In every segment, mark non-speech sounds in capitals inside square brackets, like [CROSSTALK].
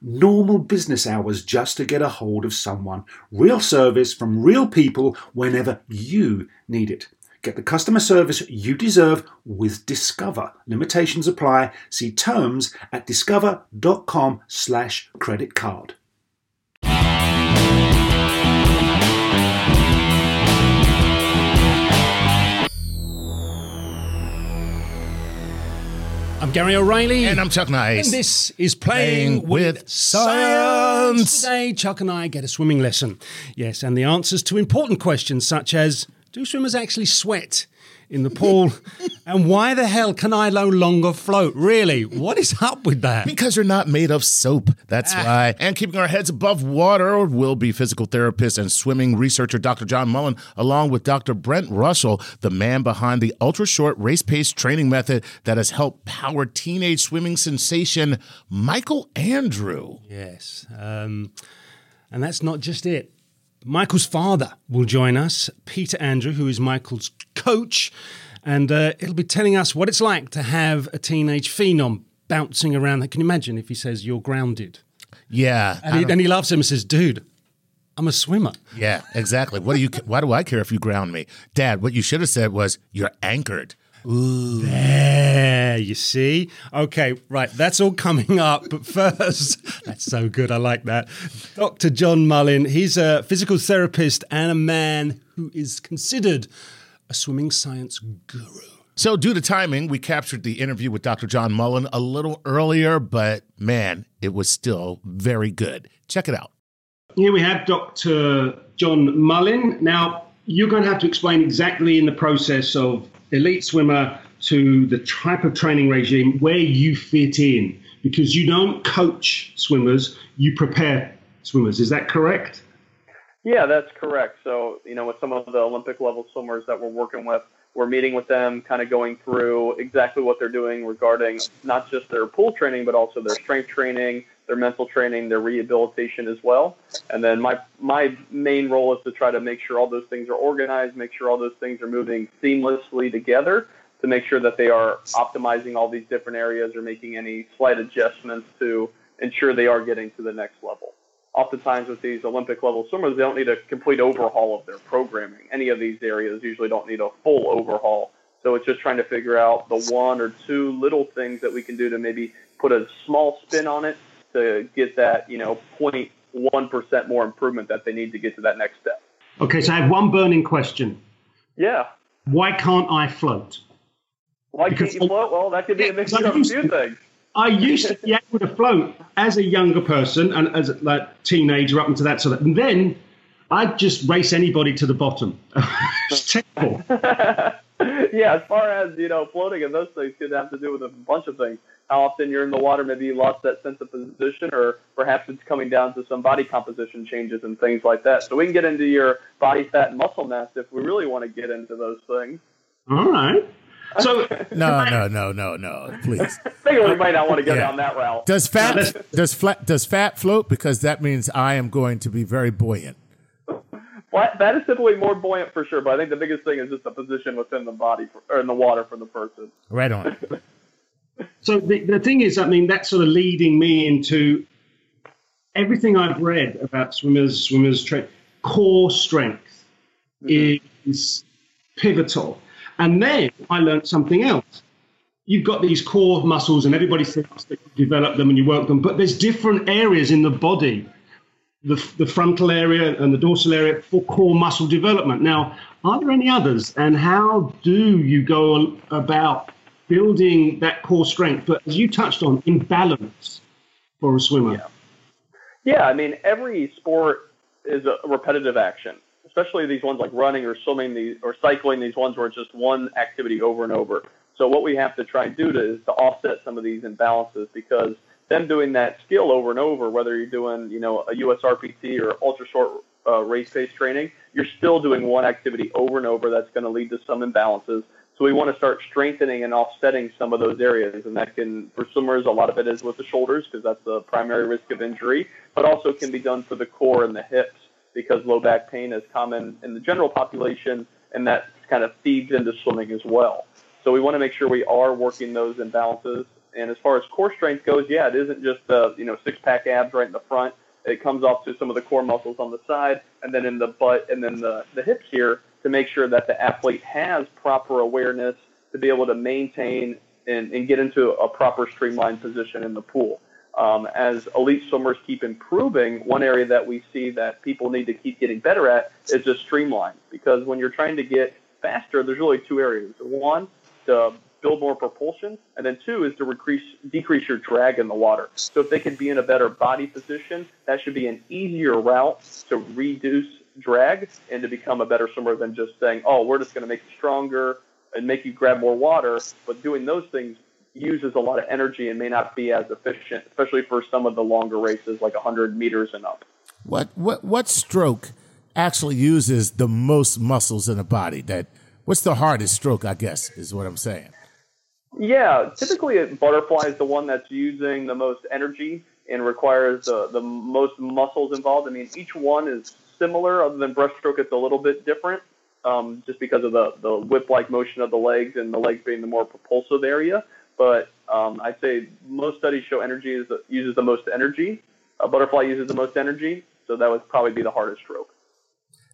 normal business hours just to get a hold of someone. Real service from real people whenever you need it. Get the customer service you deserve with Discover. Limitations apply. See terms at discover.com slash credit card. I'm Gary O'Reilly. And I'm Chuck Nice. And this is Playing, Playing with Science. Today, Chuck and I get a swimming lesson. Yes, and the answers to important questions such as Do swimmers actually sweat in the pool? [LAUGHS] and why the hell can I no longer float? Really? What is up with that? Because you're not made of soap. That's Ah. why. And keeping our heads above water will be physical therapist and swimming researcher Dr. John Mullen, along with Dr. Brent Rushall, the man behind the ultra short race pace training method that has helped power teenage swimming sensation Michael Andrew. Yes. Um, and that's not just it. Michael's father will join us, Peter Andrew, who is Michael's coach, and uh, he'll be telling us what it's like to have a teenage phenom bouncing around. Can you imagine if he says, You're grounded? Yeah. And he, and he loves him and says, Dude, I'm a swimmer. Yeah, exactly. What do you? Why do I care if you ground me, Dad? What you should have said was, "You're anchored." There, you see? Okay, right, that's all coming up. But first, [LAUGHS] that's so good. I like that. Dr. John Mullen, he's a physical therapist and a man who is considered a swimming science guru. So, due to timing, we captured the interview with Dr. John Mullen a little earlier, but man, it was still very good. Check it out. Here we have Dr. John Mullen. Now, you're going to have to explain exactly in the process of elite swimmer to the type of training regime where you fit in because you don't coach swimmers, you prepare swimmers. Is that correct? Yeah, that's correct. So, you know, with some of the Olympic level swimmers that we're working with, we're meeting with them, kind of going through exactly what they're doing regarding not just their pool training, but also their strength training, their mental training, their rehabilitation as well. And then my my main role is to try to make sure all those things are organized, make sure all those things are moving seamlessly together to make sure that they are optimizing all these different areas or making any slight adjustments to ensure they are getting to the next level oftentimes with these Olympic level swimmers, they don't need a complete overhaul of their programming. Any of these areas usually don't need a full overhaul. So it's just trying to figure out the one or two little things that we can do to maybe put a small spin on it to get that, you know, 0.1% more improvement that they need to get to that next step. Okay, so I have one burning question. Yeah. Why can't I float? Why Because can't you float? Well, that could be a mixture of a few things. I used to be able to float as a younger person and as a like, teenager up into that sort of. And then I'd just race anybody to the bottom. [LAUGHS] terrible. [LAUGHS] yeah, as far as you know, floating and those things could have to do with a bunch of things. How often you're in the water, maybe you lost that sense of position, or perhaps it's coming down to some body composition changes and things like that. So we can get into your body fat and muscle mass if we really want to get into those things. All right. So No, no, no, no, no. Please. [LAUGHS] I think we might not want to go Yeah. down that route. Does fat does flat does fat float? Because that means I am going to be very buoyant. Flat, that is typically more buoyant for sure, but I think the biggest thing is just the position within the body for, or in the water for the person. Right on. [LAUGHS] So the, the thing is, I mean, that's sort of leading me into everything I've read about swimmers, swimmers train. Core strength mm-hmm. is pivotal. And then I learned something else. You've got these core muscles, and everybody thinks that you develop them and you work them, but there's different areas in the body the, the frontal area and the dorsal area for core muscle development. Now, are there any others? And how do you go about building that core strength? But as you touched on, in balance for a swimmer. Yeah. Yeah, I mean, every sport is a repetitive action, especially these ones like running or swimming these, or cycling, these ones where it's just one activity over and over. So what we have to try and do to, is to offset some of these imbalances because them doing that skill over and over, whether you're doing, you know, a USRPT or ultra short uh, race pace training, you're still doing one activity over and over. That's going to lead to some imbalances. So we want to start strengthening and offsetting some of those areas, and that can, for swimmers, a lot of it is with the shoulders because that's the primary risk of injury, but also can be done for the core and the hips because low back pain is common in the general population, and that kind of feeds into swimming as well. So we want to make sure we are working those imbalances. And as far as core strength goes, yeah, it isn't just the you know six pack abs right in the front. It comes off to some of the core muscles on the side, and then in the butt, and then the the hips here to make sure that the athlete has proper awareness to be able to maintain and, and get into a proper streamlined position in the pool. Um, as elite swimmers keep improving, one area that we see that people need to keep getting better at is just streamline. Because when you're trying to get faster, there's really two areas. One, to build more propulsion, and then two is to decrease decrease your drag in the water. So if they can be in a better body position, that should be an easier route to reduce drag and to become a better swimmer than just saying, oh, we're just going to make you stronger and make you grab more water. But doing those things uses a lot of energy and may not be as efficient, especially for some of the longer races like 100 meters and up. What what what stroke actually uses the most muscles in the body? That what's the hardest stroke? I guess is what I'm saying. Yeah, typically butterfly is the one that's using the most energy and requires the, the most muscles involved. I mean, each one is similar, other than breaststroke, it's a little bit different, um, just because of the, the whip-like motion of the legs and the legs being the more propulsive area. But um, I'd say most studies show energy is the, uses the most energy. A butterfly uses the most energy, so that would probably be the hardest stroke.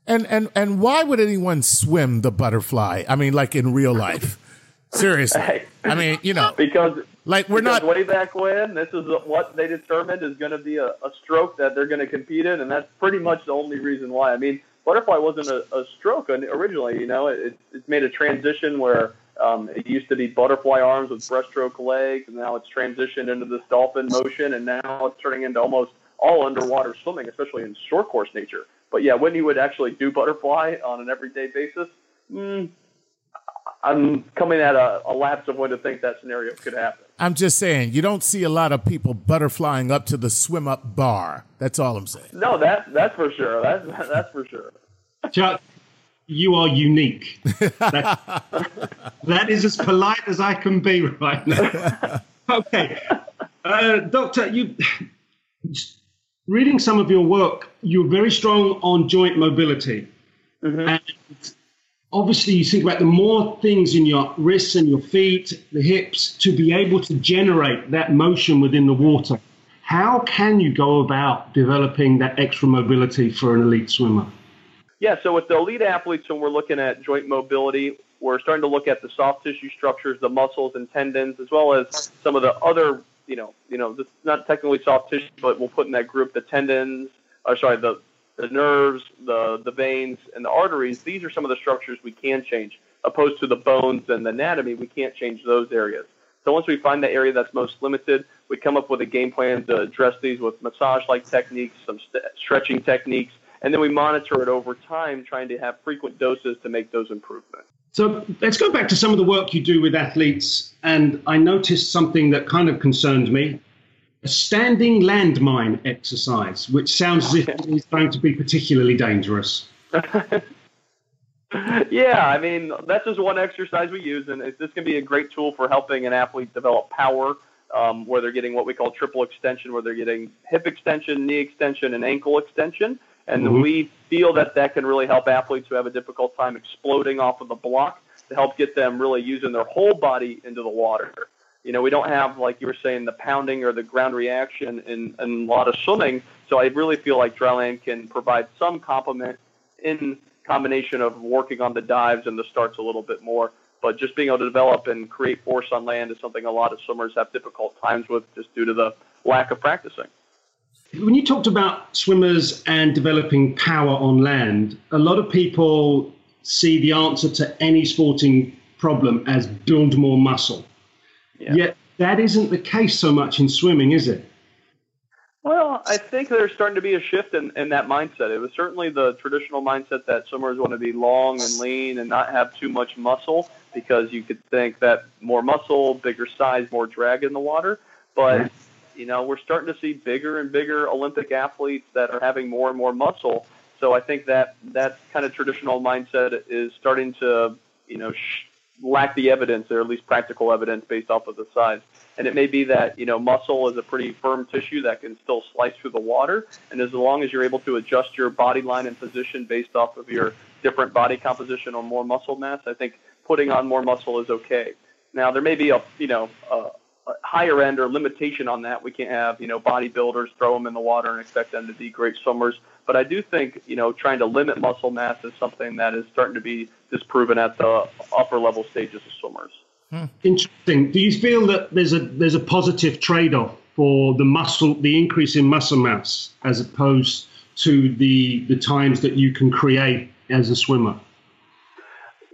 And and and why would anyone swim the butterfly? I mean, like in real life. [LAUGHS] Seriously. Hey. I mean, you know, because like we're because not way back when this is what they determined is going to be a, a stroke that they're going to compete in, and that's pretty much the only reason why. I mean, butterfly wasn't a, a stroke originally. You know, it, it's made a transition where um, it used to be butterfly arms with breaststroke legs, and now it's transitioned into this dolphin motion, and now it's turning into almost all underwater swimming, especially in short course nature. But yeah, when you would actually do butterfly on an everyday basis, mm, I'm coming at a, a lapse of when to think that scenario could happen. I'm just saying you don't see a lot of people butterflying up to the swim up bar. That's all I'm saying. No, that's that's for sure. That's [LAUGHS] that's for sure. Chuck, you are unique. that, [LAUGHS] that is as polite as I can be right now. [LAUGHS] okay, uh, Doctor, you reading some of your work, you're very strong on joint mobility. Mm-hmm. And obviously you think about the more things in your wrists and your feet, the hips, to be able to generate that motion within the water. How can you go about developing that extra mobility for an elite swimmer? Yeah, so with the elite athletes, when we're looking at joint mobility, we're starting to look at the soft tissue structures, the muscles and tendons, as well as some of the other, you know, you know, not technically soft tissue, but we'll put in that group the tendons, or sorry, the the nerves, the, the veins, and the arteries, these are some of the structures we can change, opposed to the bones and the anatomy, we can't change those areas. So once we find the area that's most limited, we come up with a game plan to address these with massage-like techniques, some st- stretching techniques, and then we monitor it over time, trying to have frequent doses to make those improvements. So let's go back to some of the work you do with athletes. And I noticed something that kind of concerned me a standing landmine exercise, which sounds as if [LAUGHS] it is going to be particularly dangerous. [LAUGHS] yeah, I mean, that's just one exercise we use, and this can be a great tool for helping an athlete develop power, um, where they're getting what we call triple extension, where they're getting hip extension, knee extension, and ankle extension. And mm-hmm. we feel that that can really help athletes who have a difficult time exploding off of the block to help get them really using their whole body into the water. You know, we don't have, like you were saying, the pounding or the ground reaction in, in a lot of swimming. So I really feel like dryland can provide some complement in combination of working on the dives and the starts a little bit more. But just being able to develop and create force on land is something a lot of swimmers have difficult times with just due to the lack of practicing. When you talked about swimmers and developing power on land, a lot of people see the answer to any sporting problem as build more muscle. Yeah. Yet that isn't the case so much in swimming, is it? Well, I think there's starting to be a shift in, in that mindset. It was certainly the traditional mindset that swimmers want to be long and lean and not have too much muscle because you could think that more muscle, bigger size, more drag in the water. But, you know, we're starting to see bigger and bigger Olympic athletes that are having more and more muscle. So I think that that kind of traditional mindset is starting to, you know, sh- lack the evidence or at least practical evidence based off of the size. And it may be that, you know, muscle is a pretty firm tissue that can still slice through the water. And as long as you're able to adjust your body line and position based off of your different body composition or more muscle mass, I think putting on more muscle is okay. Now, there may be a, you know, a, higher end or limitation on that. We can't have, you know, bodybuilders throw them in the water and expect them to be great swimmers. But I do think, you know, trying to limit muscle mass is something that is starting to be disproven at the upper level stages of swimmers. Hmm. Interesting. Do you feel that there's a there's a positive trade off for the muscle, the increase in muscle mass, as opposed to the the times that you can create as a swimmer?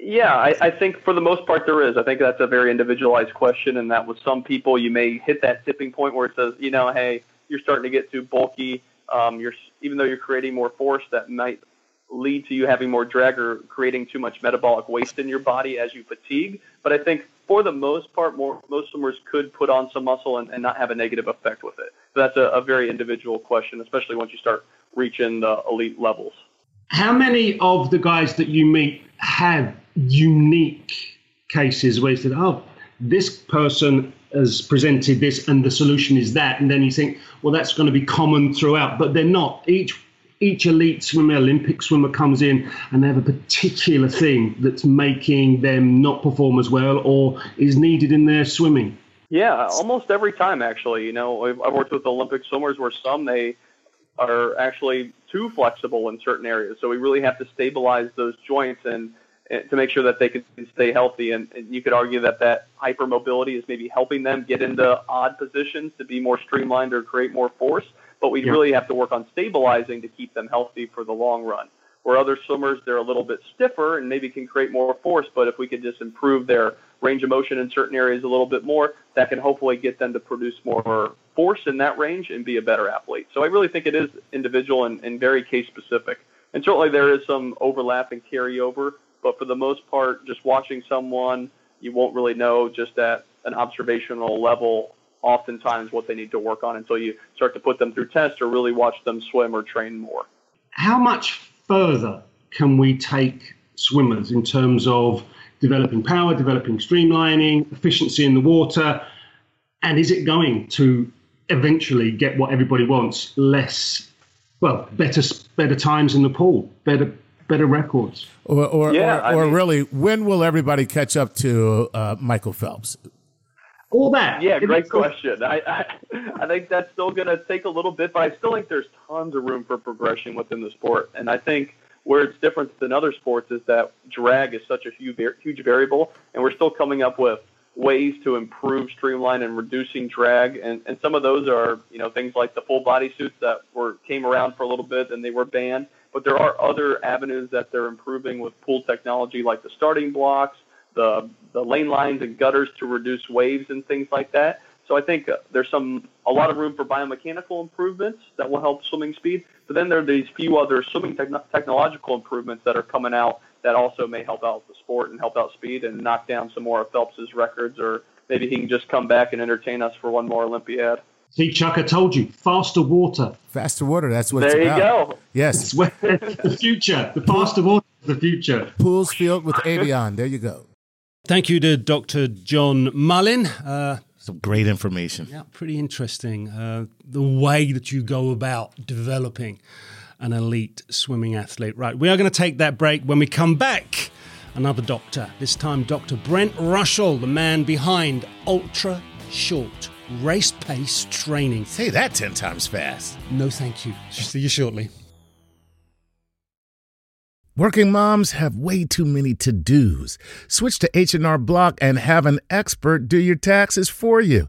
Yeah, I, I think for the most part there is. I think that's a very individualized question, and that with some people you may hit that tipping point where it says, you know, hey, you're starting to get too bulky. Um, you're even though you're creating more force, that might lead to you having more drag or creating too much metabolic waste in your body as you fatigue. But I think for the most part, more, most swimmers could put on some muscle and, and not have a negative effect with it. So that's a, a very individual question, especially once you start reaching the elite levels. How many of the guys that you meet have unique cases where you said, oh, this person has presented this and the solution is that. And then you think, well, that's going to be common throughout. But they're not. Each each elite swimmer, Olympic swimmer comes in and they have a particular thing that's making them not perform as well or is needed in their swimming. Yeah, almost every time actually. You know, I've worked with Olympic swimmers where some they are actually too flexible in certain areas. So we really have to stabilize those joints and to make sure that they can stay healthy. And, and you could argue that that hypermobility is maybe helping them get into odd positions to be more streamlined or create more force. But we yeah. really have to work on stabilizing to keep them healthy for the long run. Where other swimmers, they're a little bit stiffer and maybe can create more force. But if we could just improve their range of motion in certain areas a little bit more, that can hopefully get them to produce more force in that range and be a better athlete. So I really think it is individual and, and very case specific. And certainly there is some overlap and carryover but for the most part, just watching someone, you won't really know just at an observational level oftentimes what they need to work on until you start to put them through tests or really watch them swim or train more. How much further can we take swimmers in terms of developing power, developing streamlining, efficiency in the water? And is it going to eventually get what everybody wants? Less, well, better, better times in the pool, better better records. Or, or, yeah, or, or mean, really, when will everybody catch up to uh, Michael Phelps? All that. Yeah, great question. I, I, I think that's still going to take a little bit, but I still think there's tons of room for progression within the sport. And I think where it's different than other sports is that drag is such a huge, huge variable, and we're still coming up with ways to improve streamline and reducing drag and, and some of those are you know things like the full body suits that were came around for a little bit and they were banned but there are other avenues that they're improving with pool technology, like the starting blocks, the the lane lines and gutters to reduce waves and things like that. So I think uh, there's some a lot of room for biomechanical improvements that will help swimming speed. But then there are these few other swimming technological improvements that are coming out that also may help out the sport and help out speed and knock down some more of Phelps's records, or maybe he can just come back and entertain us for one more Olympiad. See, Chuck, I told you, faster water. Faster water. That's what there it's about. There you go. Yes. the future. The faster water the future. Pools filled with Evian. There you go. Thank you to Dr. John Mullen. Uh, Some great information. Yeah, pretty interesting. Uh, the way that you go about developing an elite swimming athlete. Right, we are going to take that break. When we come back, another doctor, this time Dr. Brent Rushall, the man behind Ultra Short race pace training. Say that 10 times fast. No, thank you. See you shortly. Working moms have way too many to-dos. Switch to H&R Block and have an expert do your taxes for you.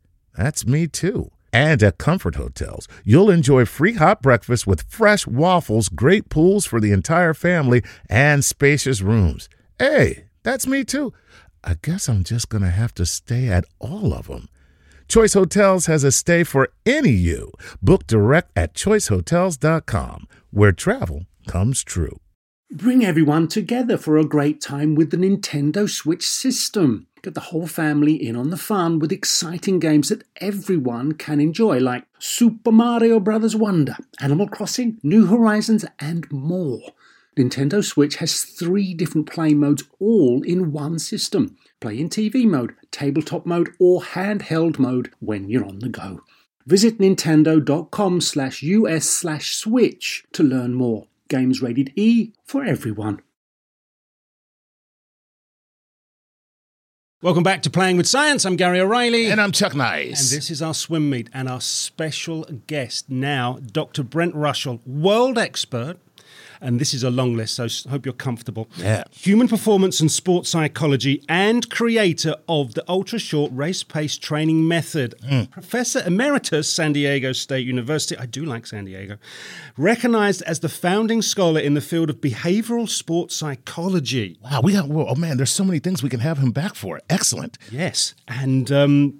That's me too. And at Comfort Hotels, you'll enjoy free hot breakfast with fresh waffles, great pools for the entire family, and spacious rooms. Hey, that's me too. I guess I'm just going to have to stay at all of them. Choice Hotels has a stay for any you. Book direct at choicehotels.com, where travel comes true. Bring everyone together for a great time with the Nintendo Switch system. Get the whole family in on the fun with exciting games that everyone can enjoy, like Super Mario Bros. Wonder, Animal Crossing, New Horizons, and more. Nintendo Switch has three different play modes all in one system play in TV mode, tabletop mode, or handheld mode when you're on the go. Visit nintendo.com slash us slash switch to learn more. Games rated E for everyone. Welcome back to Playing with Science. I'm Gary O'Reilly. And I'm Chuck Nice. And this is our swim meet and our special guest now, Dr. Brent Rushall, world expert. And this is a long list, so hope you're comfortable. Yeah. Human performance and sports psychology, and creator of the ultra short race pace training method. Professor Emeritus, San Diego State University. I do like San Diego. Recognized as the founding scholar in the field of behavioral sports psychology. Wow, we got, oh man, there's so many things we can have him back for. Excellent. Yes, and um,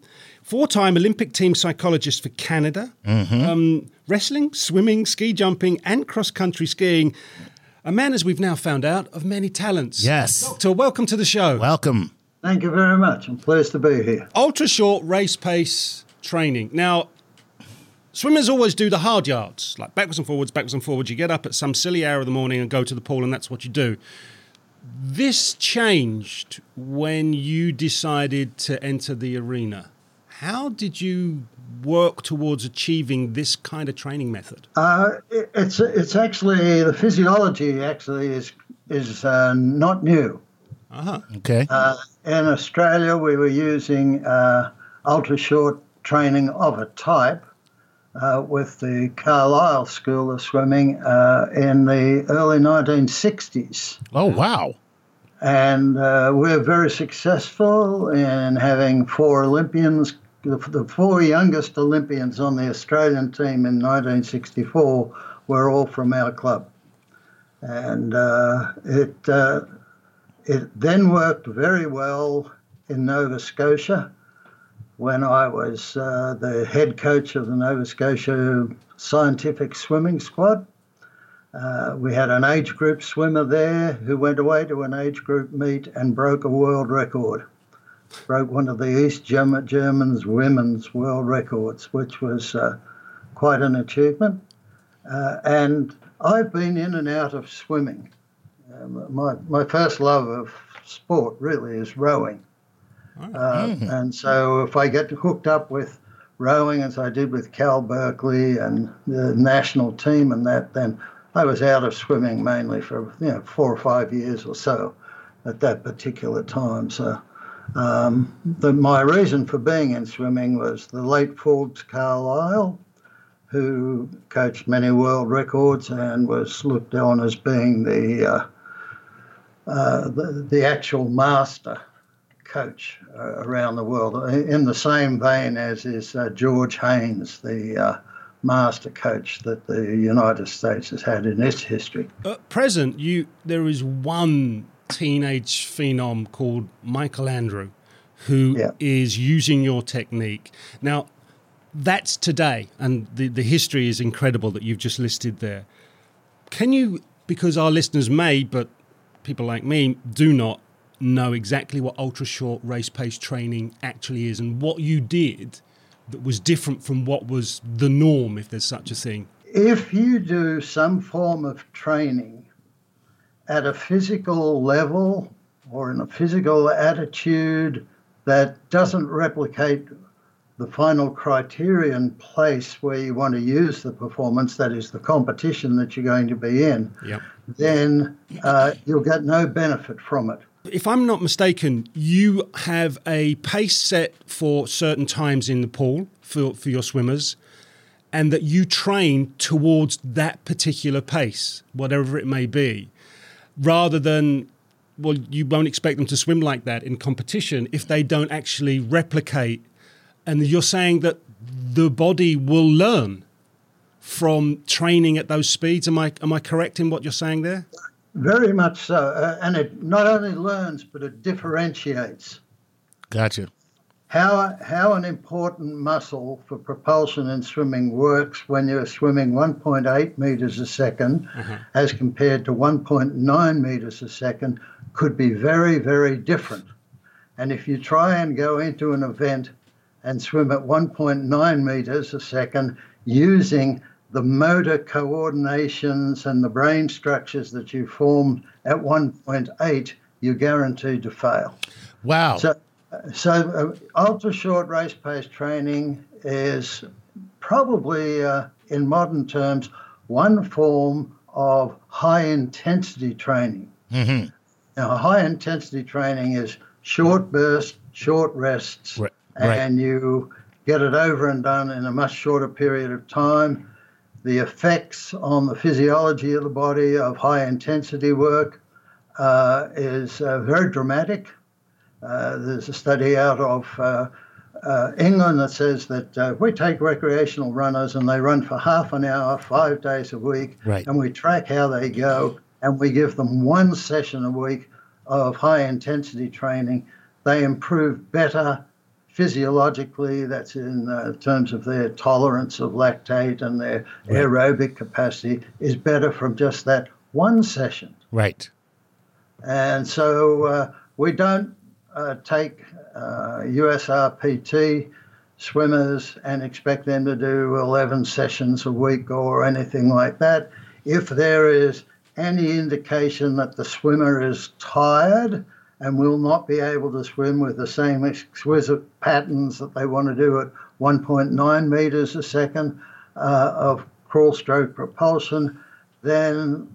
four-time Olympic team psychologist for Canada, um, wrestling, swimming, ski jumping, and cross-country skiing. A man, as we've now found out, of many talents. Yes. Doctor, welcome to the show. Welcome. Thank you very much. I'm pleased to be here. Ultra short race pace training. Now, swimmers always do the hard yards, like backwards and forwards, backwards and forwards. You get up at some silly hour of the morning and go to the pool, and that's what you do. This changed when you decided to enter the arena. How did you work towards achieving this kind of training method? Uh, it- it's it's actually the physiology actually is is uh, not new. Uh-huh. Okay. Uh, in Australia, we were using uh, ultra short training of a type uh, with the Carlile School of Swimming uh, in the early 1960s. oh, wow. and uh, we're very successful in having four Olympians. The, the four youngest Olympians on the Australian team in 1964 were all from our club, and uh, it uh, it then worked very well in Nova Scotia when I was uh, the head coach of the Nova Scotia scientific swimming squad. Uh, we had an age group swimmer there who went away to an age group meet and broke a world record. Broke one of the East German, Germans women's world records, which was uh, quite an achievement. Uh, and I've been in and out of swimming. Um, my, my first love of sport really is rowing. Uh, and so if I get hooked up with rowing, as I did with Cal Berkeley and the national team and that, then I was out of swimming mainly for you know four or five years or so at that particular time. So um, the, my reason for being in swimming was the late Forbes Carlile, who coached many world records and was looked on as being the uh, uh, the, the actual master coach uh, around the world, in the same vein as is uh, George Haines, the uh, master coach that the United States has had in its history. At present, you there is one teenage phenom called Michael Andrew who Yeah. is using your technique. Now, that's today, and the, the history is incredible that you've just listed there. Can you, because our listeners may, but people like me do not know exactly what ultra short race pace training actually is and what you did that was different from what was the norm, if there's such a thing? If you do some form of training at a physical level or in a physical attitude that doesn't replicate the final criterion place where you want to use the performance, that is the competition that you're going to be in, Yep. then uh, you'll get no benefit from it. if I'm not mistaken, you have a pace set for certain times in the pool for, for your swimmers, and that you train towards that particular pace, whatever it may be, rather than, well, you won't expect them to swim like that in competition if they don't actually replicate. And you're saying that the body will learn from training at those speeds. Am I am I correct in what you're saying there? Very much so. Uh, and it not only learns, but it differentiates. Gotcha. How how an important muscle for propulsion in swimming works when you're swimming 1.8 meters a 2nd uh-huh. as compared to 1.9 meters a second could be very very different. And if you try and go into an event and swim at 1.9 meters a second using the motor coordinations and the brain structures that you formed at 1.8 you're guaranteed to fail. Wow. so, so uh, ultra short race pace training is probably, uh, in modern terms, one form of high intensity training. hmm Now, high intensity training is short bursts, short rests, Right. right. and you get it over and done in a much shorter period of time. The effects on the physiology of the body of high intensity work uh, is uh, very dramatic. Uh, there's a study out of uh, uh, England that says that uh, we take recreational runners and they run for half an hour, five days a week, Right. and we track how they go, and we give them one session a week of high intensity training. They improve better physiologically, that's in uh, terms of their tolerance of lactate and their aerobic capacity, is better from just that one session. Right. And so uh, we don't uh, take uh, USRPT swimmers and expect them to do 11 sessions a week or anything like that. If there is any indication that the swimmer is tired and will not be able to swim with the same exquisite patterns that they want to do at 1.9 meters a second uh, of crawl stroke propulsion, then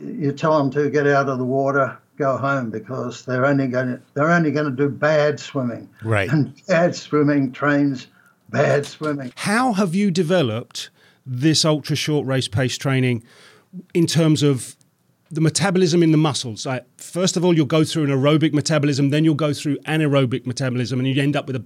you tell them to get out of the water, go home because they're only going to they're only going to do bad swimming, Right. and bad swimming trains bad swimming. How have you developed this ultra short race pace training in terms of the metabolism in the muscles? Like, first of all, you'll go through an aerobic metabolism, then you'll go through anaerobic metabolism, and you end up with a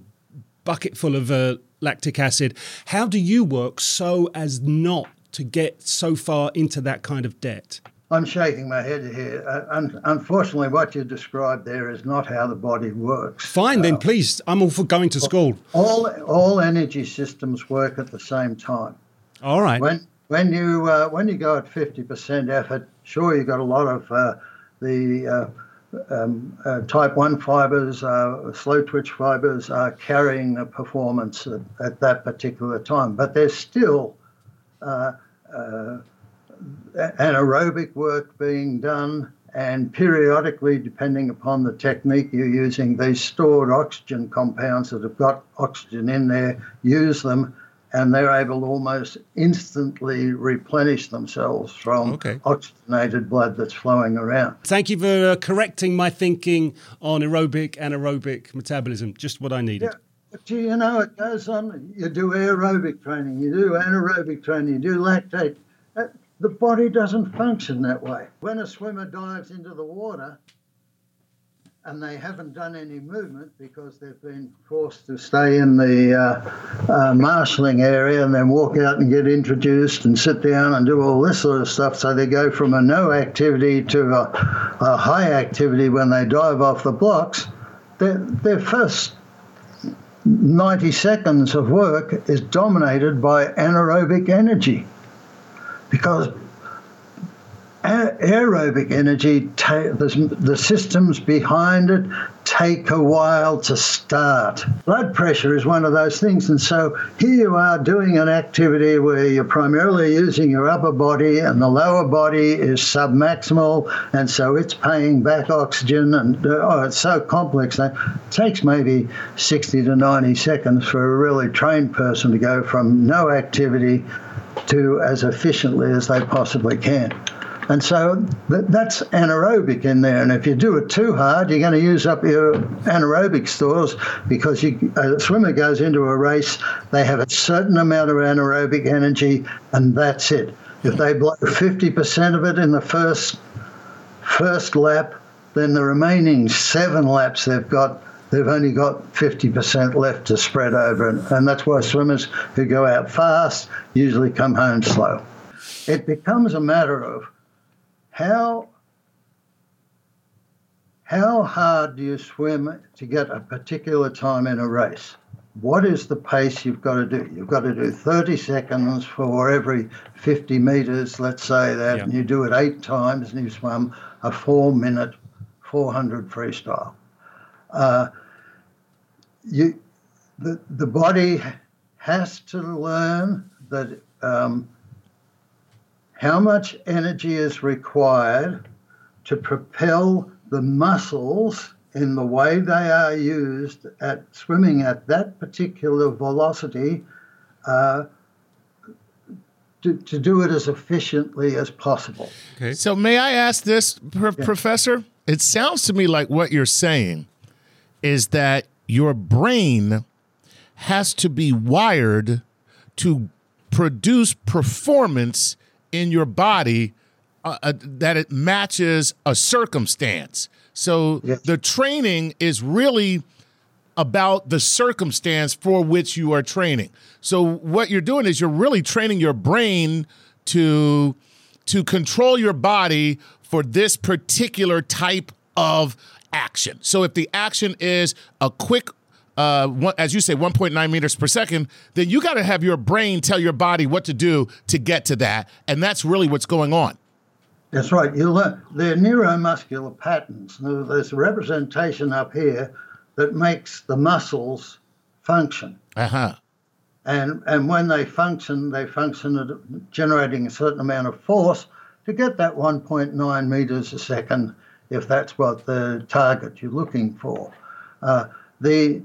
bucket full of uh, lactic acid. How do you work so as not to get so far into that kind of debt? I'm shaking my head here. Uh, un- unfortunately, what you described there is not how the body works. Fine, then please, I'm all for going to school. All all energy systems work at the same time. All right. When when you uh, when you go at fifty percent effort, sure you've got a lot of uh, the uh, um, uh, type one fibers, uh, slow twitch fibers are carrying the performance at, at that particular time, but there's still uh, uh, anaerobic work being done. And periodically, depending upon the technique you're using, these stored oxygen compounds that have got oxygen in there, use them and they're able to almost instantly replenish themselves from Okay. oxygenated blood that's flowing around. Thank you for uh, correcting my thinking on aerobic anaerobic metabolism. Just what I needed. Yeah. But do you know it goes on? You do aerobic training, you do anaerobic training, you do lactate. The body doesn't function that way. When a swimmer dives into the water, and they haven't done any movement because they've been forced to stay in the uh, uh, marshalling area and then walk out and get introduced and sit down and do all this sort of stuff. So they go from a no activity to a, a high activity when they dive off the blocks. Their, their first 90 seconds of work is dominated by anaerobic energy because aerobic energy, the, systems behind it take a while to start. Blood pressure is one of those things, and so here you are doing an activity where you're primarily using your upper body, and the lower body is submaximal, and so it's paying back oxygen, and uh, oh, it's so complex that it takes maybe 60 to 90 seconds for a really trained person to go from no activity to as efficiently as they possibly can. And so that's anaerobic in there. And if you do it too hard, you're going to use up your anaerobic stores because you, a swimmer goes into a race, they have a certain amount of anaerobic energy, and that's it. If they blow 50% of it in the first first lap, then the remaining seven laps they've got, they've only got 50% left to spread over. And, and that's why swimmers who go out fast usually come home slow. It becomes a matter of how how hard do you swim to get a particular time in a race? What is the pace you've got to do? You've got to do 30 seconds for every 50 meters, let's say that, yeah. and you do it eight times and you swim a four minute 400 freestyle. Uh, you, the, the body has to learn that um, how much energy is required to propel the muscles in the way they are used at swimming at that particular velocity uh, to, to do it as efficiently as possible. Okay. So, may I ask this, yeah. Professor? It sounds to me like what you're saying is that your brain has to be wired to produce performance in your body uh, uh, that it matches a circumstance. So yes. the training is really about the circumstance for which you are training. So what you're doing is you're really training your brain to to control your body for this particular type of action. So if the action is a quick uh, one, as you say, 1.9 meters per second, then you got to have your brain tell your body what to do to get to that. And that's really what's going on. That's right. You learn they're neuromuscular patterns. There's a representation up here that makes the muscles function. Uh-huh. And and when they function, they function at generating a certain amount of force to get that 1.9 meters a second, if that's what the target you're looking for. Uh, the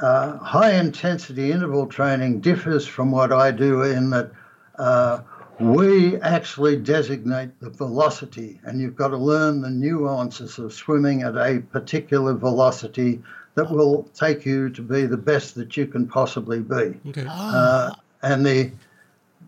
uh, high intensity interval training differs from what I do in that uh, we actually designate the velocity, and you've got to learn the nuances of swimming at a particular velocity that will take you to be the best that you can possibly be. Okay. Uh, and the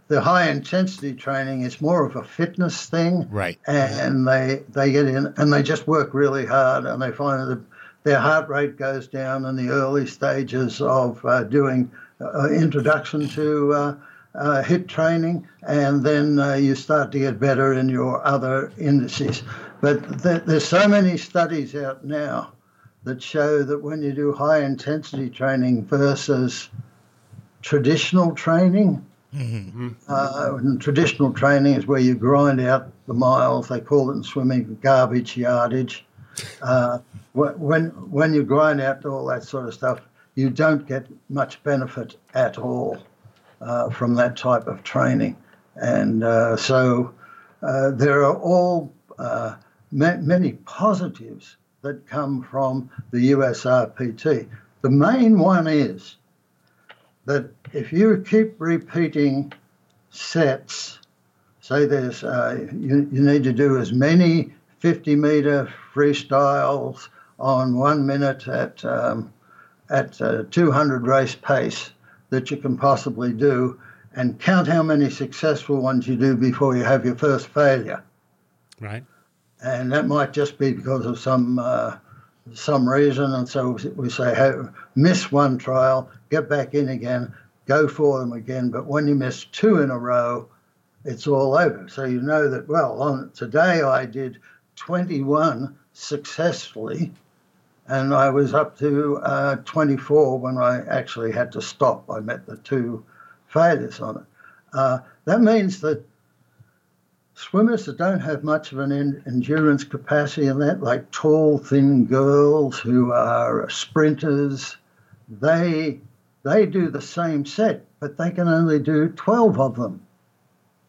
the high intensity training is more of a fitness thing, right? And they they get in and they just work really hard, and they find that their heart rate goes down in the early stages of uh, doing uh, introduction to uh, uh HIIT training, and then uh, you start to get better in your other indices. But th- there's so many studies out now that show that when you do high intensity training versus traditional training, Mm-hmm. Uh, traditional training is where you grind out the miles. They call it in swimming garbage yardage. Uh, when when you grind out all that sort of stuff, you don't get much benefit at all uh, from that type of training, and uh, so uh, there are all uh, ma- many positives that come from the USRPT. The main one is that if you keep repeating sets, say there's uh, you, you need to do as many 50 meter freestyles on one minute at um, at uh, 200 race pace that you can possibly do, and count how many successful ones you do before you have your first failure. Right. And that might just be because of some uh, some reason, and so we say, hey, miss one trial, get back in again, go for them again. But when you miss two in a row, it's all over. So you know that, well, on today I did 21 successfully, and I was up to uh, 24 when I actually had to stop. I met the two failures on it. Uh, that means that swimmers that don't have much of an en- endurance capacity and that, like tall, thin girls who are sprinters, they they do the same set, but they can only do 12 of them.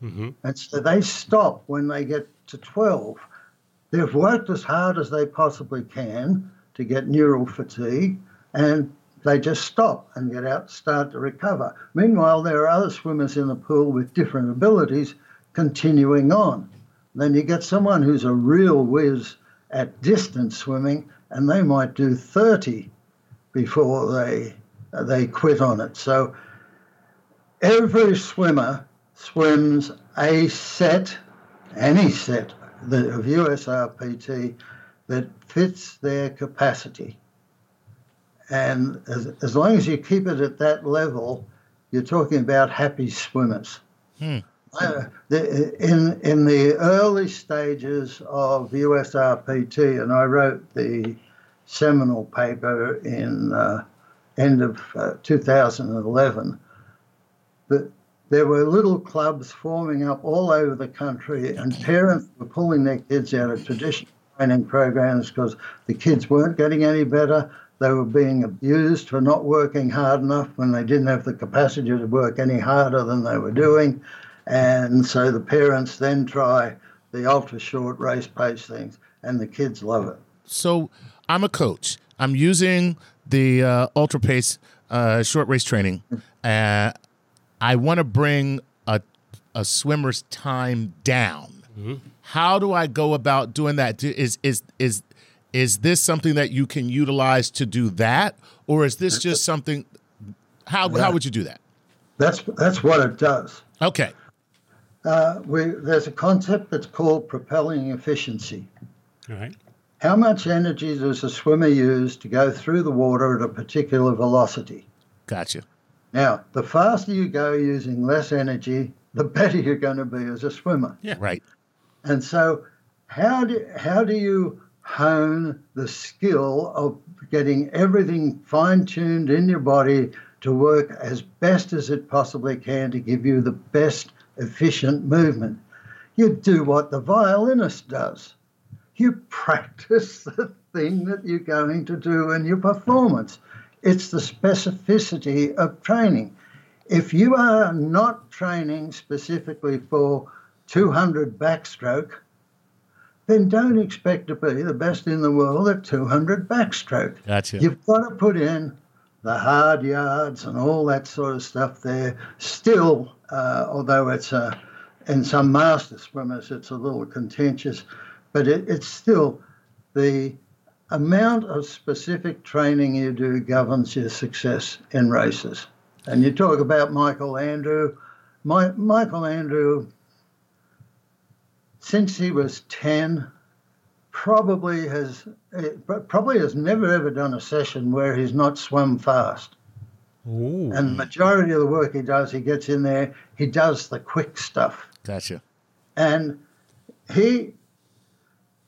Mm-hmm. And so they stop when they get to 12. They've worked as hard as they possibly can to get neural fatigue, and they just stop and get out, start to recover. Meanwhile, there are other swimmers in the pool with different abilities continuing on. Then you get someone who's a real whiz at distance swimming, and they might do 30 before they they quit on it. So every swimmer swims a set, any set of USRPT that fits their capacity. And as, as long as you keep it at that level, you're talking about happy swimmers. Hmm. Uh, the, in in the early stages of USRPT, and I wrote the seminal paper in uh, end of uh, 2011. that there were little clubs forming up all over the country, and parents were pulling their kids out of traditional training programs because the kids weren't getting any better. They were being abused for not working hard enough when they didn't have the capacity to work any harder than they were doing. And so the parents then try the ultra short race pace things, and the kids love it. So I'm a coach. I'm using the uh, ultra pace uh, short race training. Uh, I want to bring a, a swimmer's time down. Mm-hmm. How do I go about doing that? Is is is is this something that you can utilize to do that, or is this just something? How yeah. how would you do that? That's that's what it does. Okay. Uh, we, there's a concept that's called propelling efficiency. All right. How much energy does a swimmer use to go through the water at a particular velocity? Gotcha. Now, the faster you go using less energy, the better you're going to be as a swimmer. Yeah. Right. And so, how do how do you hone the skill of getting everything fine tuned in your body to work as best as it possibly can to give you the best efficient movement? You do what the violinist does you practice the thing that you're going to do in your performance. It's the specificity of training. If you are not training specifically for 200 backstroke, then don't expect to be the best in the world at 200 backstroke. Gotcha. You've got to put in the hard yards and all that sort of stuff there. Still, uh, although it's a, uh, in some master swimmers, it's a little contentious but it, it's still the amount of specific training you do governs your success in races. And you talk about Michael Andrew. My, Michael Andrew, since he was 10, probably has eh, probably has never ever done a session where he's not swum fast. Ooh. And the majority of the work he does, he gets in there, he does the quick stuff. Gotcha. And he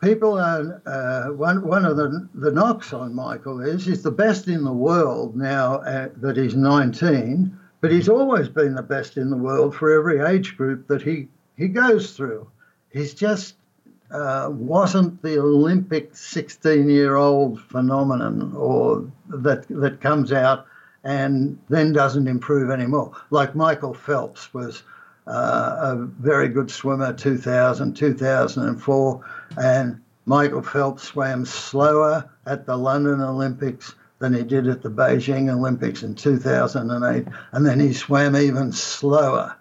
people are uh, one one of the the knocks on Michael is he's the best in the world now at, that he's 19, but he's always been the best in the world for every age group that he he goes through. He's just uh, wasn't the Olympic 16 year old phenomenon or that that comes out and then doesn't improve anymore. Like Michael Phelps was uh, a very good swimmer 2000, 2004. And Michael Phelps swam slower at the London Olympics than he did at the Beijing Olympics in 2008. And then he swam even slower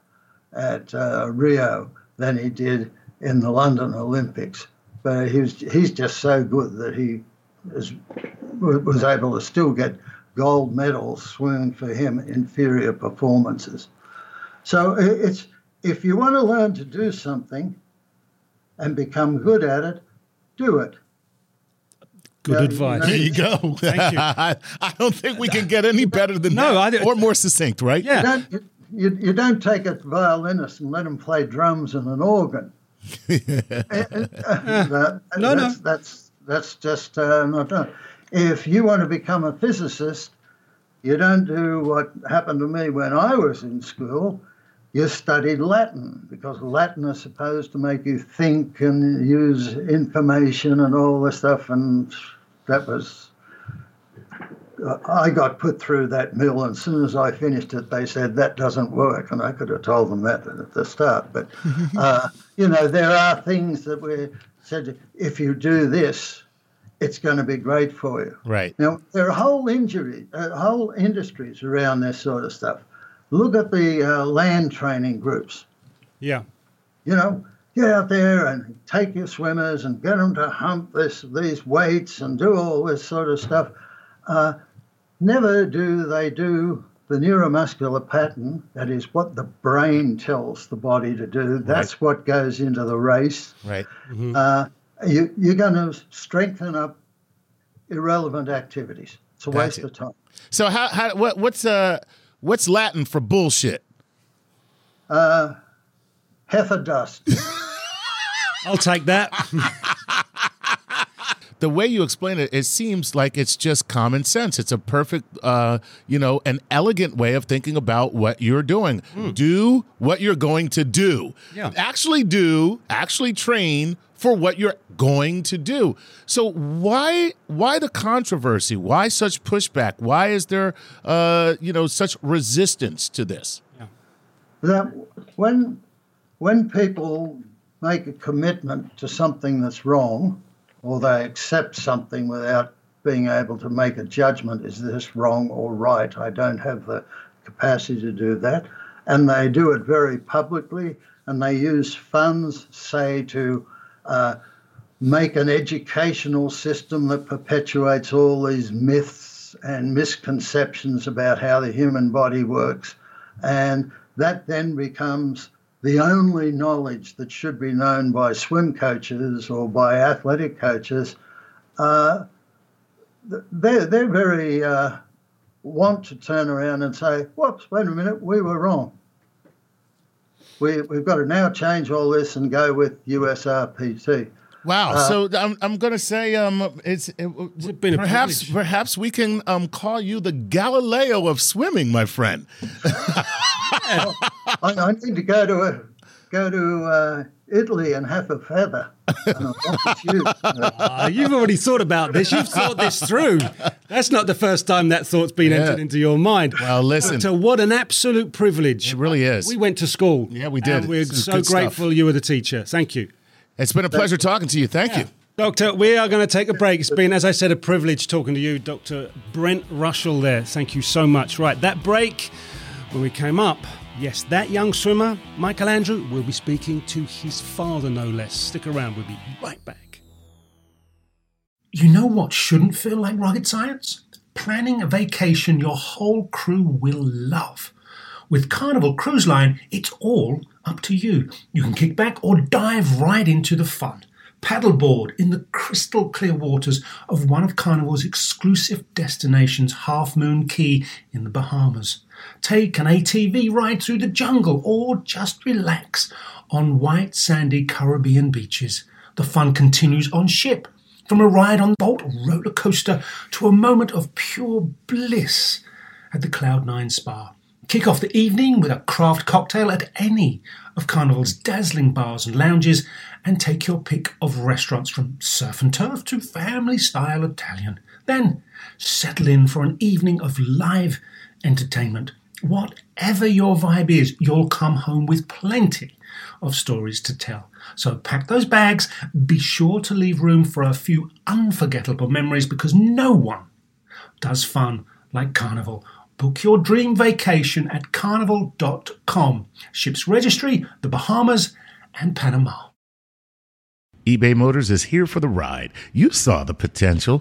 at uh, Rio than he did in the London Olympics. But he was, he's just so good that he is, was able to still get gold medals swimming for him inferior performances. So it's if you want to learn to do something and become good at it, do it. Good Yeah, advice. There you go. Thank you. I, [LAUGHS] I don't think we can get any better than No, that, I- or more succinct, right? Yeah. don't, you, you, you don't take a violinist and let him play drums and an organ. [LAUGHS] That- No, no. that's, That's, that's just uh, not done. If you want to become a physicist, you don't do what happened to me when I was in school. You studied Latin because Latin is supposed to make you think and use information and all this stuff, and that was I got put through that mill, and as soon as I finished it, they said that doesn't work, and I could have told them that at the start. But [LAUGHS] uh, you know, there are things that we said if you do this, it's going to be great for you. Right. Now there are whole injury, uh, whole industries around this sort of stuff. Look at the uh, land training groups. Yeah. You know, get out there and take your swimmers and get them to hump this these weights and do all this sort of stuff. Uh, never do they do the neuromuscular pattern. That is what the brain tells the body to do. That's what goes into the race. Right. Uh, you, you're going to strengthen up irrelevant activities. It's a waste Gotcha. of time. So how, how what what's uh what's Latin for bullshit? Uh, Heifer dust. [LAUGHS] I'll take that. [LAUGHS] the way you explain it, it seems like it's just common sense. It's a perfect, uh, you know, an elegant way of thinking about what you're doing. Do what you're going to do. Yeah. Actually do, actually train for what you're going to do. So why why the controversy? Why such pushback? Why is there uh, you know, such resistance to this? Yeah. that when when people make a commitment to something that's wrong, or they accept something without being able to make a judgment, is this wrong or right? I don't have the capacity to do that. And they do it very publicly, and they use funds, say, to uh, make an educational system that perpetuates all these myths and misconceptions about how the human body works. And that then becomes the only knowledge that should be known by swim coaches or by athletic coaches. Uh, they're, they're very uh, want to turn around and say, whoops, wait a minute, we were wrong. We, we've got to now change all this and go with USRPT. Wow. so I'm, I'm going to say um, it's it, it been perhaps privilege? perhaps we can um, call you the Galileo of swimming, my friend. [LAUGHS] [LAUGHS] I, I need to go to a, go to uh, Italy and have a feather. And I want to shoot. Uh, Uh, you've already thought about this. You've thought this through. That's not the first time that thought's been Yeah. entered into your mind. Well, listen. So, what an absolute privilege. It really is. We went to school. Yeah, we did. And we're This so good stuff. grateful you were the teacher. Thank you. It's been a pleasure talking to you. Thank you. Doctor, we are going to take a break. It's been, as I said, a privilege talking to you, Dr. Brent Rushall, there. Thank you so much. Right, that break, when we came up, yes, that young swimmer, Michael Andrew, will be speaking to his father, no less. Stick around, we'll be right back. You know what shouldn't feel like rocket science? Planning a vacation your whole crew will love. With Carnival Cruise Line, it's all up to you. You can kick back or dive right into the fun. Paddleboard in the crystal clear waters of one of Carnival's exclusive destinations, Half Moon Cay in the Bahamas. Take an ATV ride through the jungle or just relax on white sandy Caribbean beaches. The fun continues on ship from a ride on Bolt roller coaster to a moment of pure bliss at the Cloud9 Spa. Kick off the evening with a craft cocktail at any of Carnival's dazzling bars and lounges and take your pick of restaurants from surf and turf to family style Italian. Then settle in for an evening of live entertainment. Whatever your vibe is, you'll come home with plenty of stories to tell. So pack those bags, be sure to leave room for a few unforgettable memories because no one does fun like Carnival. Book your dream vacation at carnival.com. Ships registry, the Bahamas, and Panama. eBay Motors is here for the ride. You saw the potential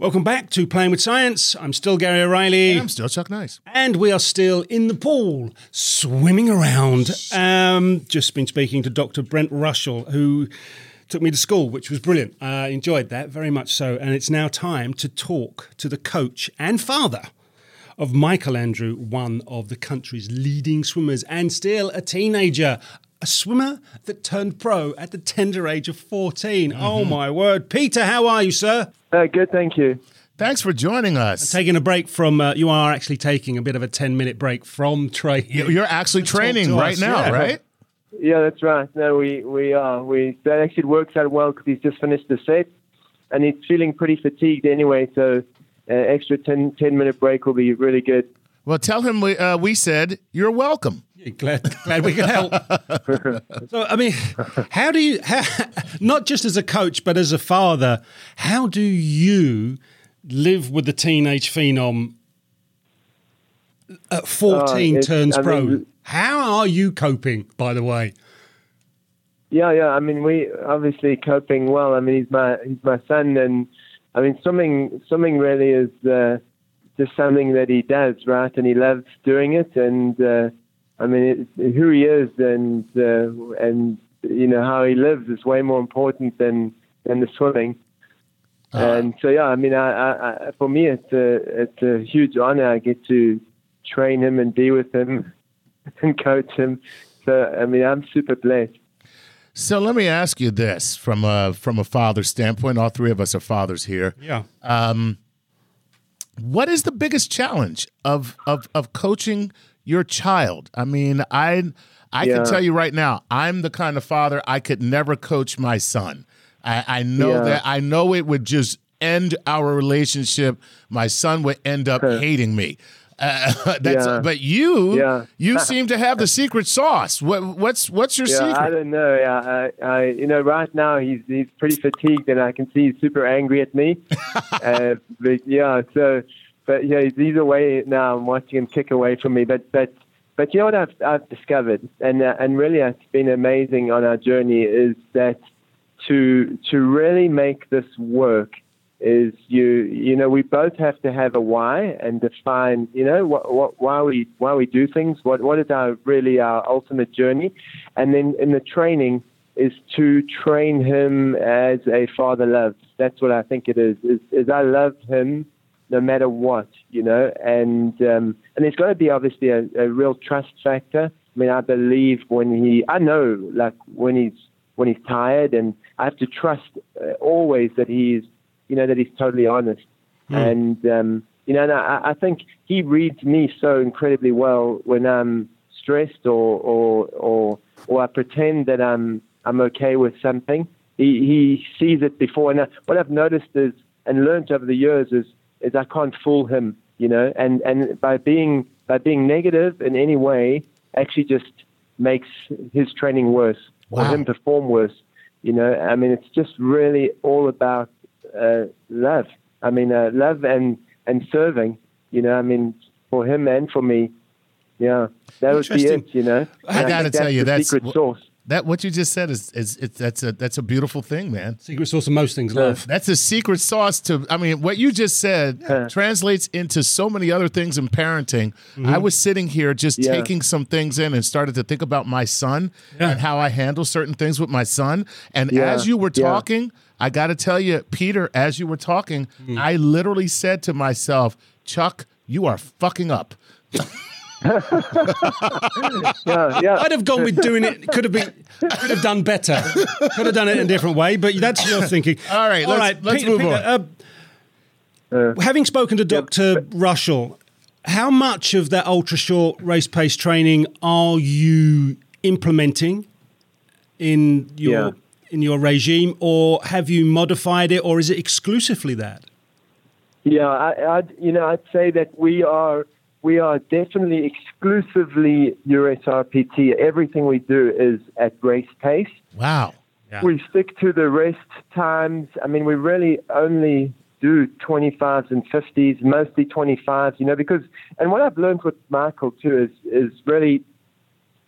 Welcome back to Playing with Science. I'm still Gary O'Reilly. And I'm still Chuck Nice. And we are still in the pool, swimming around. Um, just been speaking to Dr. Brent Rushall, who took me to school, which was brilliant. I uh, enjoyed that very much so. And it's now time to talk to the coach and father of Michael Andrew, one of the country's leading swimmers and still a teenager a swimmer that turned pro at the tender age of 14. Mm-hmm. Oh, my word. Peter, how are you, sir? Uh, good, thank you. Thanks for joining us. taking a break from, uh, you are actually taking a bit of a 10 minute break from training. You're actually [LAUGHS] training right us. now, yeah. right? Yeah, that's right. No, we, we are. We, that actually works out well because he's just finished the set and he's feeling pretty fatigued anyway. So, an uh, extra 10, 10 minute break will be really good. Well, tell him we, uh, we said you're welcome. Yeah, glad, glad we could help. so, I mean, how do you, how, not just as a coach, but as a father, how do you live with the teenage phenom at 14 uh, turns I pro? Mean, how are you coping, by the way? Yeah, yeah. I mean, we obviously coping well. I mean, he's my he's my son, and I mean, something swimming really is uh, just something that he does, right? And he loves doing it, and uh, I mean, it, who he is and uh, and you know how he lives is way more important than than the swimming. Uh, and so yeah, I mean, I, I, I, for me, it's a it's a huge honor. I get to train him and be with him [LAUGHS] and coach him. So I mean, I'm super blessed. So let me ask you this from a from a father standpoint. All three of us are fathers here. Yeah. Um, what is the biggest challenge of of of coaching your child. I mean, I I yeah. can tell you right now, I'm the kind of father I could never coach my son. I, I know yeah. that I know it would just end our relationship. My son would end up hating me. Uh, [LAUGHS] that's yeah. but you yeah. you [LAUGHS] seem to have the secret sauce. What, what's what's your yeah, secret? I don't know. Yeah, I, I, you know right now he's he's pretty fatigued and I can see he's super angry at me. [LAUGHS] uh, but yeah, so but yeah, he's away now. I'm watching him kick away from me. But but but you know what I've I've discovered, and uh, and really it's been amazing on our journey is that to to really make this work is you you know we both have to have a why and define you know what, what why we why we do things what what is our really our ultimate journey and then in the training is to train him as a father loves that's what I think it is is, is I love him no matter what, you know. And um, and there's got to be obviously a, a real trust factor. I mean, I believe when he, I know, like when he's when he's tired, and I have to trust uh, always that he's, you know, that he's totally honest. Mm. And um, you know, and I, I think he reads me so incredibly well when I'm stressed or or or or I pretend that I'm I'm okay with something. He he sees it before, and what I've noticed is and learned over the years is is I can't fool him, you know, and, and by being by being negative in any way actually just makes his training worse wow. or him perform worse. You know, I mean, it's just really all about uh, love. I mean, uh, love and and serving. You know, I mean, for him and for me, yeah, that would be it. You know, I And gotta tell you, the that's secret wh- sauce. That what you just said is is it's that's a that's a beautiful thing, man. Secret sauce of most things, love. That's a secret sauce to. I mean, what you just said translates into so many other things in parenting. Mm-hmm. I was sitting here just Yeah. taking some things in and started to think about my son and how I handle certain things with my son. And Yeah, as you were yeah. talking, I got to tell you, Peter, as you were talking, mm. I literally said to myself, Chuck, you are fucking up. [LAUGHS] Yeah, yeah. I'd have gone with doing it. Could have been. Could have done better. Could have done it in a different way. But that's your thinking. [LAUGHS] All right, let's- let's move on. uh, having spoken to Doctor Rushall, how much of that ultra short race pace training are you implementing in your Yeah. in your regime, or have you modified it, or is it exclusively that? Yeah, I, I'd, you know, I'd say that we are we are definitely exclusively USRPT. Everything we do is at race pace. Wow. Yeah. We stick to the rest times. I mean, we really only do 25s and 50s, mostly 25s, you know, because, and what I've learned with Michael too is, is really,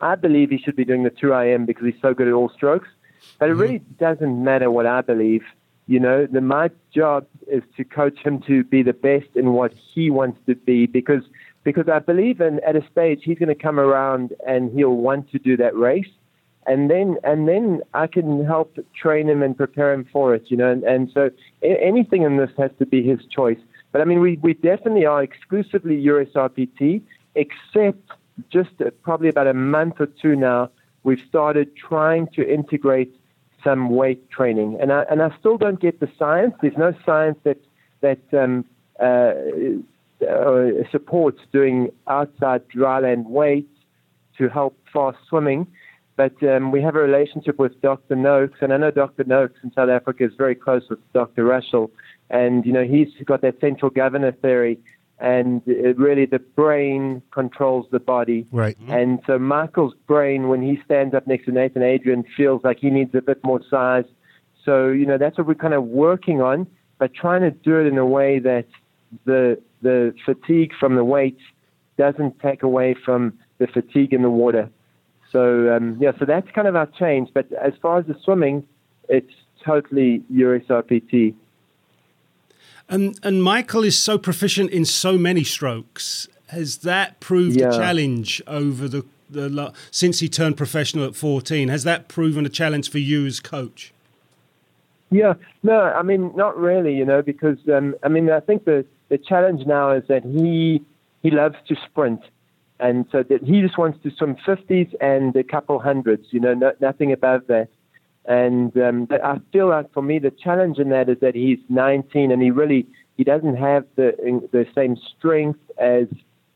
I believe he should be doing the 2 IM because he's so good at all strokes. But it mm-hmm. really doesn't matter what I believe. You know, the, my job is to coach him to be the best in what he wants to be because because I believe in at a stage he's going to come around and he'll want to do that race, and then and then I can help train him and prepare him for it. You know, and, and so anything in this has to be his choice. But I mean, we we definitely are exclusively USRPT, except just uh, probably about a month or two now, we've started trying to integrate some weight training, and I and I still don't get the science. There's no science that that um, uh, uh, supports doing outside dryland weights to help fast swimming. But um, we have a relationship with Dr. Noakes, and I know Dr. Noakes in South Africa is very close with Dr. Rushall, and you know he's got that central governor theory, and it really the brain controls the body. Right. And so Michael's brain, when he stands up next to Nathan Adrian, feels like he needs a bit more size. So, you know, that's what we're kind of working on, but trying to do it in a way that the the fatigue from the weight doesn't take away from the fatigue in the water. So, um, yeah, so that's kind of our change. But as far as the swimming, it's totally USRPT. And and Michael is so proficient in so many strokes. Has that proved a challenge over the the since he turned professional at fourteen? Has that proven a challenge for you as coach? Yeah, no, I mean not really, you know, because um, I mean I think the the challenge now is that he he loves to sprint, and so that he just wants to swim fifties and a couple hundreds, you know, no, nothing above that. And um, but I feel like for me the challenge in that is that he's 19 and he really he doesn't have the the same strength as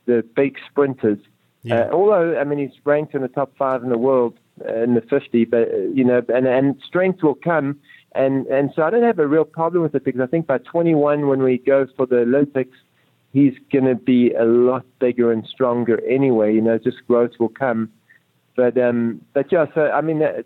the big sprinters. Yeah. Uh, although I mean he's ranked in the top five in the world uh, in the 50, but uh, you know, and and strength will come, and and so I don't have a real problem with it because I think by 21 when we go for the Olympics, he's going to be a lot bigger and stronger anyway. You know, just growth will come. But um, but yeah, so I mean, uh,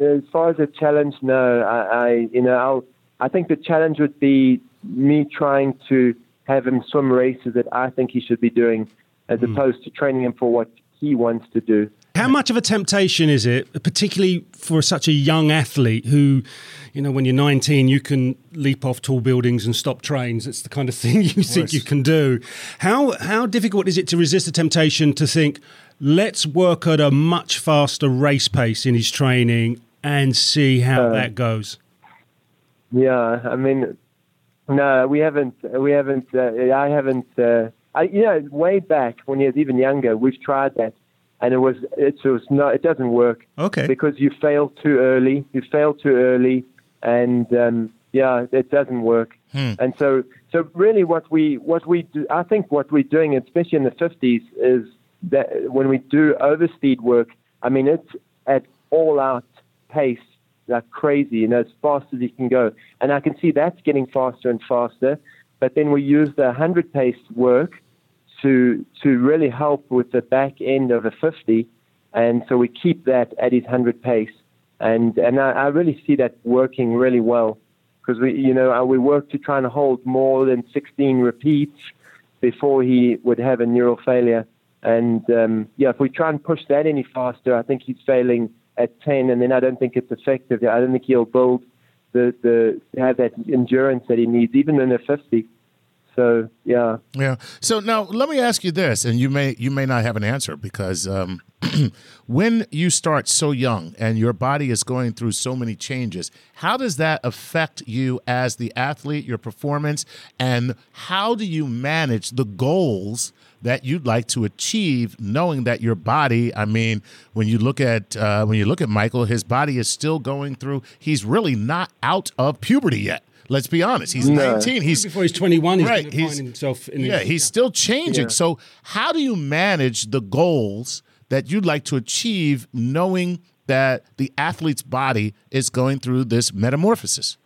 as far as a challenge, no, I, I you know, I'll I think the challenge would be me trying to have him swim races that I think he should be doing, as opposed to training him for what he wants to do. How much of a temptation is it, particularly for such a young athlete who, you know, when you're 19, you can leap off tall buildings and stop trains? It's the kind of [LAUGHS] thing you think you can do. How how difficult is it to resist the temptation to think, let's work at a much faster race pace in his training and see how that goes? Yeah, I mean, no, we haven't. We haven't. Uh, I haven't. Uh, I, you know, way back when he was even younger, we've tried that, and it was it was no, it doesn't work. Okay. Because you fail too early. You fail too early, and um, yeah, it doesn't work. And so, so really, what we what we do, I think what we're doing, especially in the fifties, is that when we do overspeed work, I mean, it's at all out pace like crazy, you know, as fast as you can go. And I can see that's getting faster and faster. But then we use the 100 pace work to to really help with the back end of a 50. And so we keep that at his 100 pace. and and I, I really see that working really well because we you know we work to try and hold more than 16 repeats before he would have a neural failure. And um, yeah, if we try and push that any faster, I think he's failing at 10, and then I don't think it's effective. I don't think he'll build the the have that endurance that he needs, even in a 50. So yeah, yeah. So now let me ask you this, and you may you may not have an answer because um, [CLEARS THROAT] when you start so young and your body is going through so many changes, how does that affect you as the athlete, your performance, and how do you manage the goals? that you'd like to achieve, knowing that your body. I mean, when you look at uh, when you look at Michael, his body is still going through. He's really not out of puberty yet. Let's be honest. He's no. 19. He's before he's 21. He's right. He's, himself. In yeah, he's still changing. Yeah. So, how do you manage the goals that you'd like to achieve, knowing that the athlete's body is going through this metamorphosis?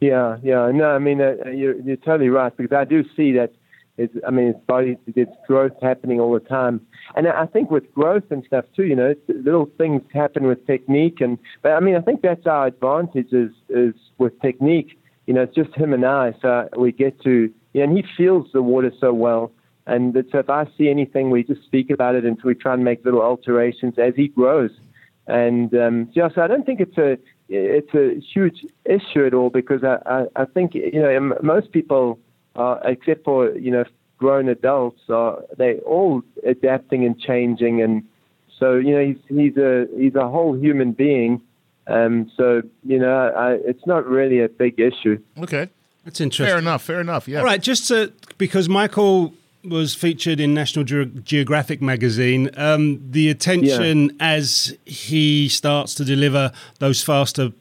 Yeah, yeah. No, I mean, uh, you're, you're totally right because I do see that. It's, I mean, it's body, growth happening all the time, and I think with growth and stuff too, you know, little things happen with technique, and but I mean, I think that's our advantage is is with technique. You know, it's just him and I, so we get to, you know, and he feels the water so well, and so if I see anything, we just speak about it and we try and make little alterations as he grows. And um, yeah, so I don't think it's a it's a huge issue at all because I, I, I think you know most people, are, except for you know grown adults, are they all adapting and changing, and so you know he's he's a he's a whole human being. Um, so you know I, it's not really a big issue. Okay, that's interesting. Fair enough. Fair enough. Yeah. All right, just to, because Michael was featured in National Ge- Geographic magazine. Um, the attention yeah. as he starts to deliver those faster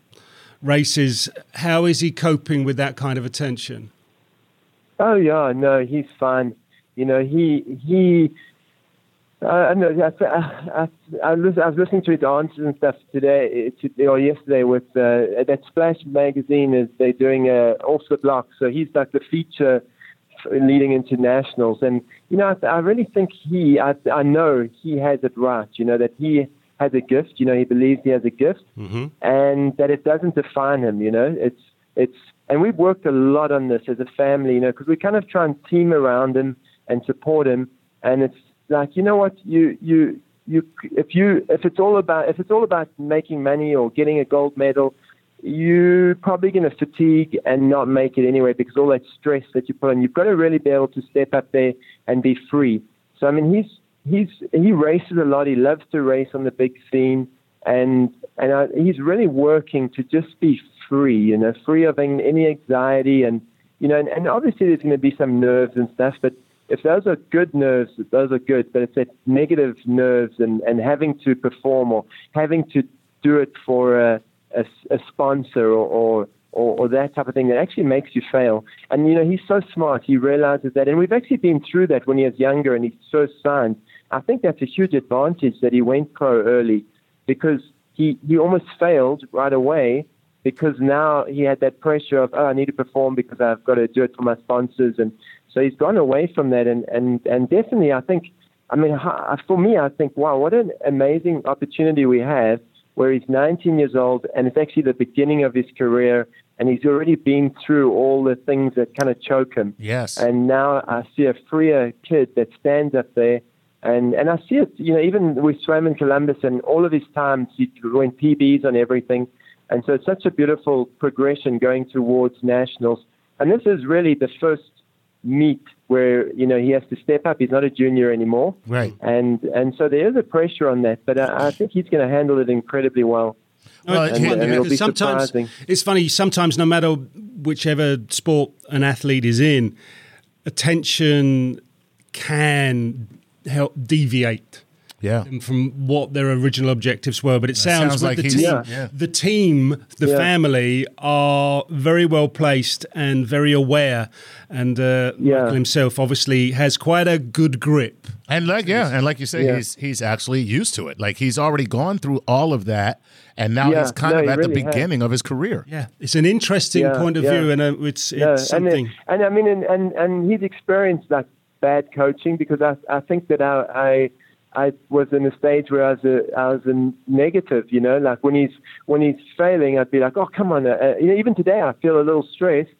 races, how is he coping with that kind of attention? Oh yeah, no, he's fine. You know, he he. Uh, I know. I, I, I, was, I was listening to his answers and stuff today to, or yesterday with uh, that Splash magazine. Is they're doing a off the block, so he's like the feature leading into nationals. And you know, I, I really think he, I, I know he has it right. You know that he has a gift. You know, he believes he has a gift, mm-hmm. and that it doesn't define him. You know, it's it's, and we've worked a lot on this as a family. You know, because we kind of try and team around him and support him. And it's like, you know what, you you you if you if it's all about if it's all about making money or getting a gold medal you're probably going to fatigue and not make it anyway because all that stress that you put on, you've got to really be able to step up there and be free. So I mean, he's he's he races a lot. He loves to race on the big scene, and and I, he's really working to just be free, you know, free of any anxiety and you know, and, and obviously there's going to be some nerves and stuff, but if those are good nerves, those are good. But it's that negative nerves and and having to perform or having to do it for a a, a sponsor or, or or, or, that type of thing that actually makes you fail. And you know, he's so smart. He realizes that, and we've actually been through that when he was younger and he first signed. I think that's a huge advantage that he went pro early, because he he almost failed right away because now he had that pressure of oh I need to perform because I've got to do it for my sponsors, and so he's gone away from that. And and and definitely, I think. I mean, for me, I think, wow, what an amazing opportunity we have where he's 19 years old and it's actually the beginning of his career and he's already been through all the things that kind of choke him. Yes. And now I see a freer kid that stands up there and, and I see it, you know, even we swam in Columbus and all of his times he went PBs on everything. And so it's such a beautiful progression going towards nationals. And this is really the first meet where you know he has to step up. He's not a junior anymore, right? And and so there is a pressure on that, but I, I think he's going to handle it incredibly well. well and, and sometimes surprising. it's funny. Sometimes, no matter whichever sport an athlete is in, attention can help deviate yeah. from what their original objectives were. But it sounds, sounds, like the team, yeah. the team, the yeah. family are very well placed and very aware. And uh, yeah. Michael himself obviously has quite a good grip. And like yeah, and like you say, he's he's actually used to it. Like he's already gone through all of that, and now he's kind no, of at really the beginning has. of his career. Yeah, it's an interesting point of view, and uh, it's it's something. And, and, I mean, and, and and he's experienced that bad coaching because I I think that I, I I was in a stage where I was a, I was a negative, you know, like when he's when he's failing, I'd be like, oh come on, uh, you know, even today I feel a little stressed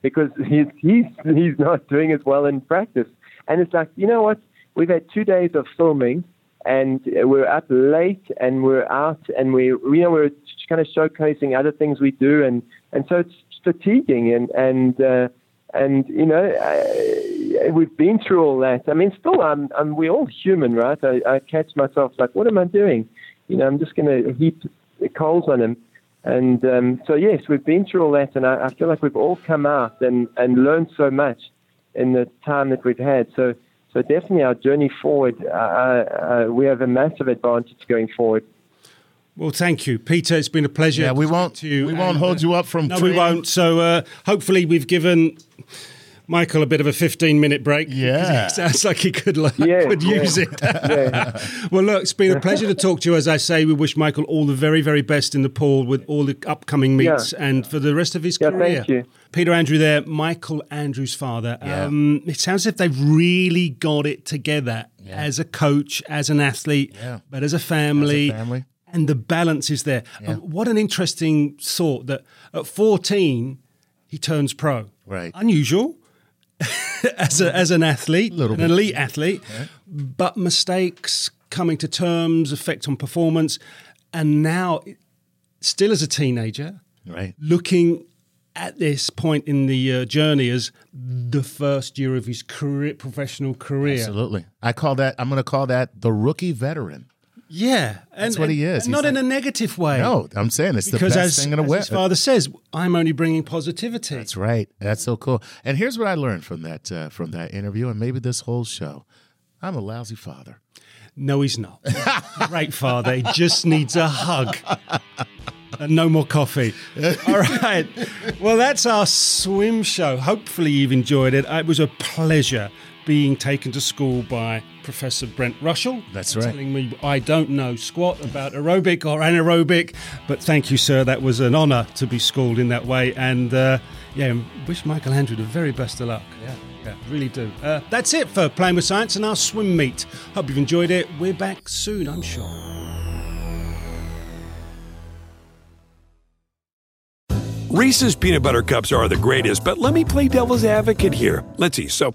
because [LAUGHS] he's he's he's not doing as well in practice, and it's like, you know what, we've had two days of filming, and we're up late, and we're out, and we you know we're kind of showcasing other things we do, and and so it's fatiguing, and and uh, and you know I, we've been through all that. I mean, still, I'm, I'm we're all human, right? I, I catch myself like, what am I doing? You know, I'm just going to heap coals on him. And um, so, yes, we've been through all that, and I, I feel like we've all come out and, and learned so much in the time that we've had. So, so definitely our journey forward, uh, uh, we have a massive advantage going forward. Well, thank you, Peter. It's been a pleasure. Yeah, we won't. You. We won't and, hold you up from. No, training. we won't. So uh, hopefully, we've given Michael a bit of a 15 minute break. Yeah. sounds like he could, yeah, could yeah. use it. yeah. [LAUGHS] Well, look, it's been a pleasure to talk to you. As I say, we wish Michael all the very, very best in the pool with all the upcoming meets yeah. and for the rest of his career. Thank you. Peter Andrew there, Michael Andrew's father. Um, it sounds as if they've really got it together as a coach, as an athlete, but as a family. As a family and the balance is there. Yeah. Um, what an interesting thought that at 14 he turns pro. Right. Unusual [LAUGHS] as a, as an athlete, an elite athlete, but mistakes, coming to terms, effect on performance, and now still as a teenager, right, looking at this point in the uh, journey as the first year of his career, professional career. Absolutely, I call that. I'm going to call that the rookie veteran. Yeah, and, that's what he is. not like, in a negative way. No, I'm saying it's because the best as, thing in a way. His father says, "I'm only bringing positivity." That's right. That's so cool. And here's what I learned from that uh, from that interview, and maybe this whole show. I'm a lousy father. No, he's not. [LAUGHS] Great father. He just needs a hug. And no more coffee. [LAUGHS] All right. Well, that's our swim show. Hopefully, you've enjoyed it. It was a pleasure being taken to school by Professor Brent Rushall. That's right. Telling me I don't know squat about aerobic or anaerobic, but thank you, sir. That was an honour to be schooled in that way. And uh, yeah, wish Michael Andrew the very best of luck. Yeah, yeah, really do. Uh, that's it for Playing with Science and our swim meet. Hope you've enjoyed it. We're back soon, I'm sure. Reese's peanut butter cups are the greatest, but let me play devil's advocate here. Let's see. So,